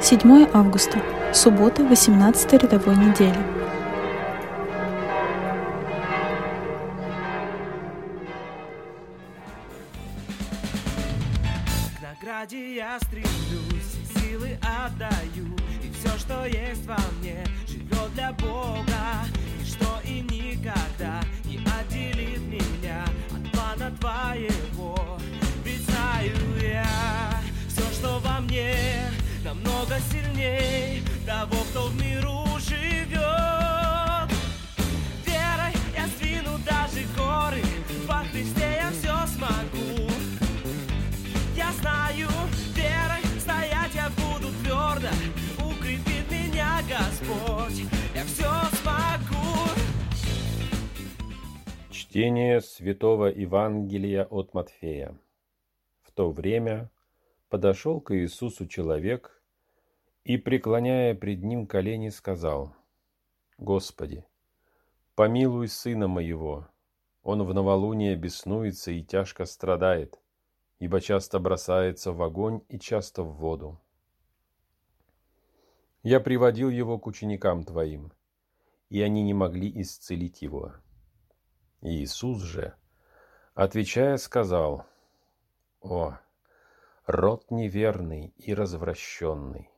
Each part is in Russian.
7 августа, суббота 18 рядовой недели. К награде я стремлюсь, силы отдаю И все, что есть во мне, живет для Бога Ничто и никогда не отделит меня от плана Твоего намного сильней Того, кто в миру живет. Верой я сдвину даже горы Христе я все смогу. Я знаю, верой стоять я буду твердо Укрепит меня Господь, я все смогу. Чтение Святого Евангелия от Матфея. В то время подошел к Иисусу человек и, преклоняя пред ним колени, сказал, «Господи, помилуй сына моего, он в новолуние беснуется и тяжко страдает, ибо часто бросается в огонь и часто в воду. Я приводил его к ученикам твоим, и они не могли исцелить его. Иисус же, отвечая, сказал, «О, род неверный и развращенный,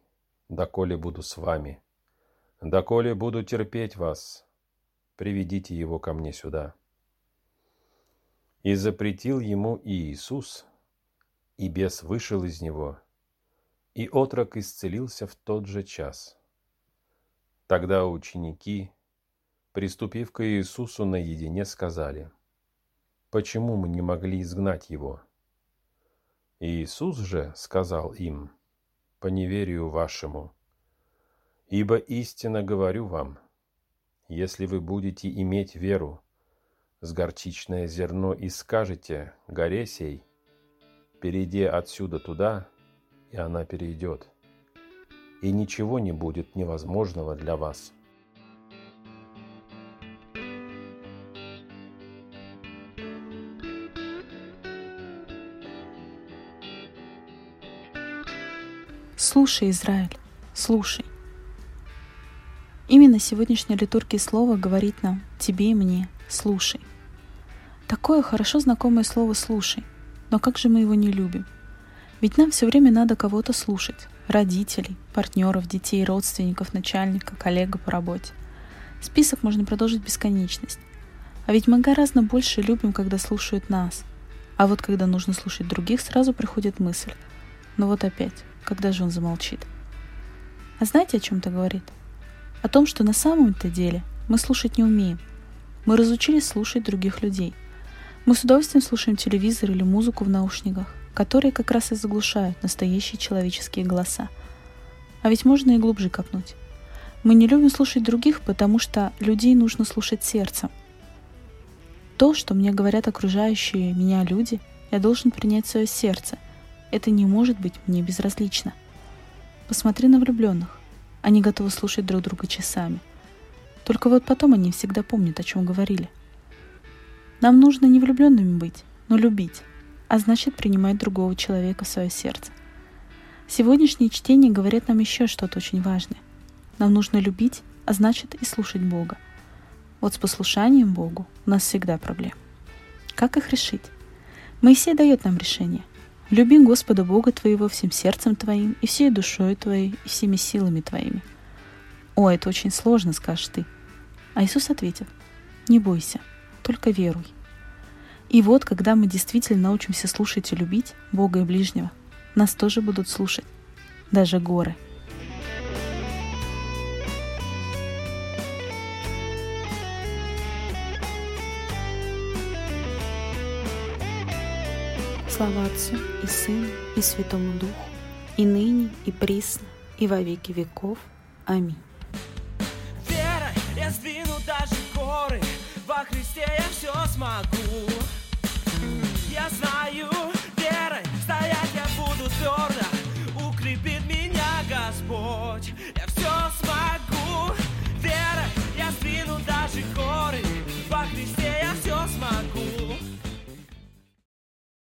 доколе буду с вами, доколе буду терпеть вас, приведите его ко мне сюда». И запретил ему Иисус, и бес вышел из него, и отрок исцелился в тот же час. Тогда ученики, приступив к Иисусу наедине, сказали, «Почему мы не могли изгнать его?» Иисус же сказал им, «По неверию вашему, ибо истинно говорю вам, если вы будете иметь веру, с горчичное зерно и скажете горе сей, перейди отсюда туда, и она перейдет. И ничего не будет невозможного для вас. Слушай, Израиль, слушай. Именно сегодняшняя литургия слова говорит нам, тебе и мне, слушай. Такое хорошо знакомое слово «слушай», но как же мы его не любим? Ведь нам все время надо кого-то слушать. Родителей, партнеров, детей, родственников, начальника, коллега по работе. Список можно продолжить бесконечность. А ведь мы гораздо больше любим, когда слушают нас. А вот когда нужно слушать других, сразу приходит мысль. Ну вот опять, когда же он замолчит? А знаете, о чем это говорит? О том, что на самом-то деле мы слушать не умеем. Мы разучились слушать других людей. Мы с удовольствием слушаем телевизор или музыку в наушниках, которые как раз и заглушают настоящие человеческие голоса. А ведь можно и глубже копнуть. Мы не любим слушать других, потому что людей нужно слушать сердцем. То, что мне говорят окружающие меня люди, я должен принять в свое сердце. Это не может быть мне безразлично. Посмотри на влюбленных. Они готовы слушать друг друга часами. Только вот потом они всегда помнят, о чем говорили. Нам нужно не влюбленными быть, но любить, а значит принимать другого человека в свое сердце. Сегодняшние чтения говорят нам еще что-то очень важное. Нам нужно любить, а значит и слушать Бога. Вот с послушанием Богу у нас всегда проблемы. Как их решить? Моисей дает нам решение. Люби Господа Бога твоего всем сердцем твоим, и всей душой твоей, и всеми силами твоими. О, это очень сложно, скажешь ты. А Иисус ответил, не бойся, только веруй. И вот, когда мы действительно научимся слушать и любить Бога и ближнего, нас тоже будут слушать, даже горы. слава Отцу и Сыну и Святому Духу, и ныне, и присно, и во веки веков. Аминь. Вера, я сдвину даже горы, во Христе я все смогу. Я знаю, верой стоять я буду твердо, укрепит меня Господь.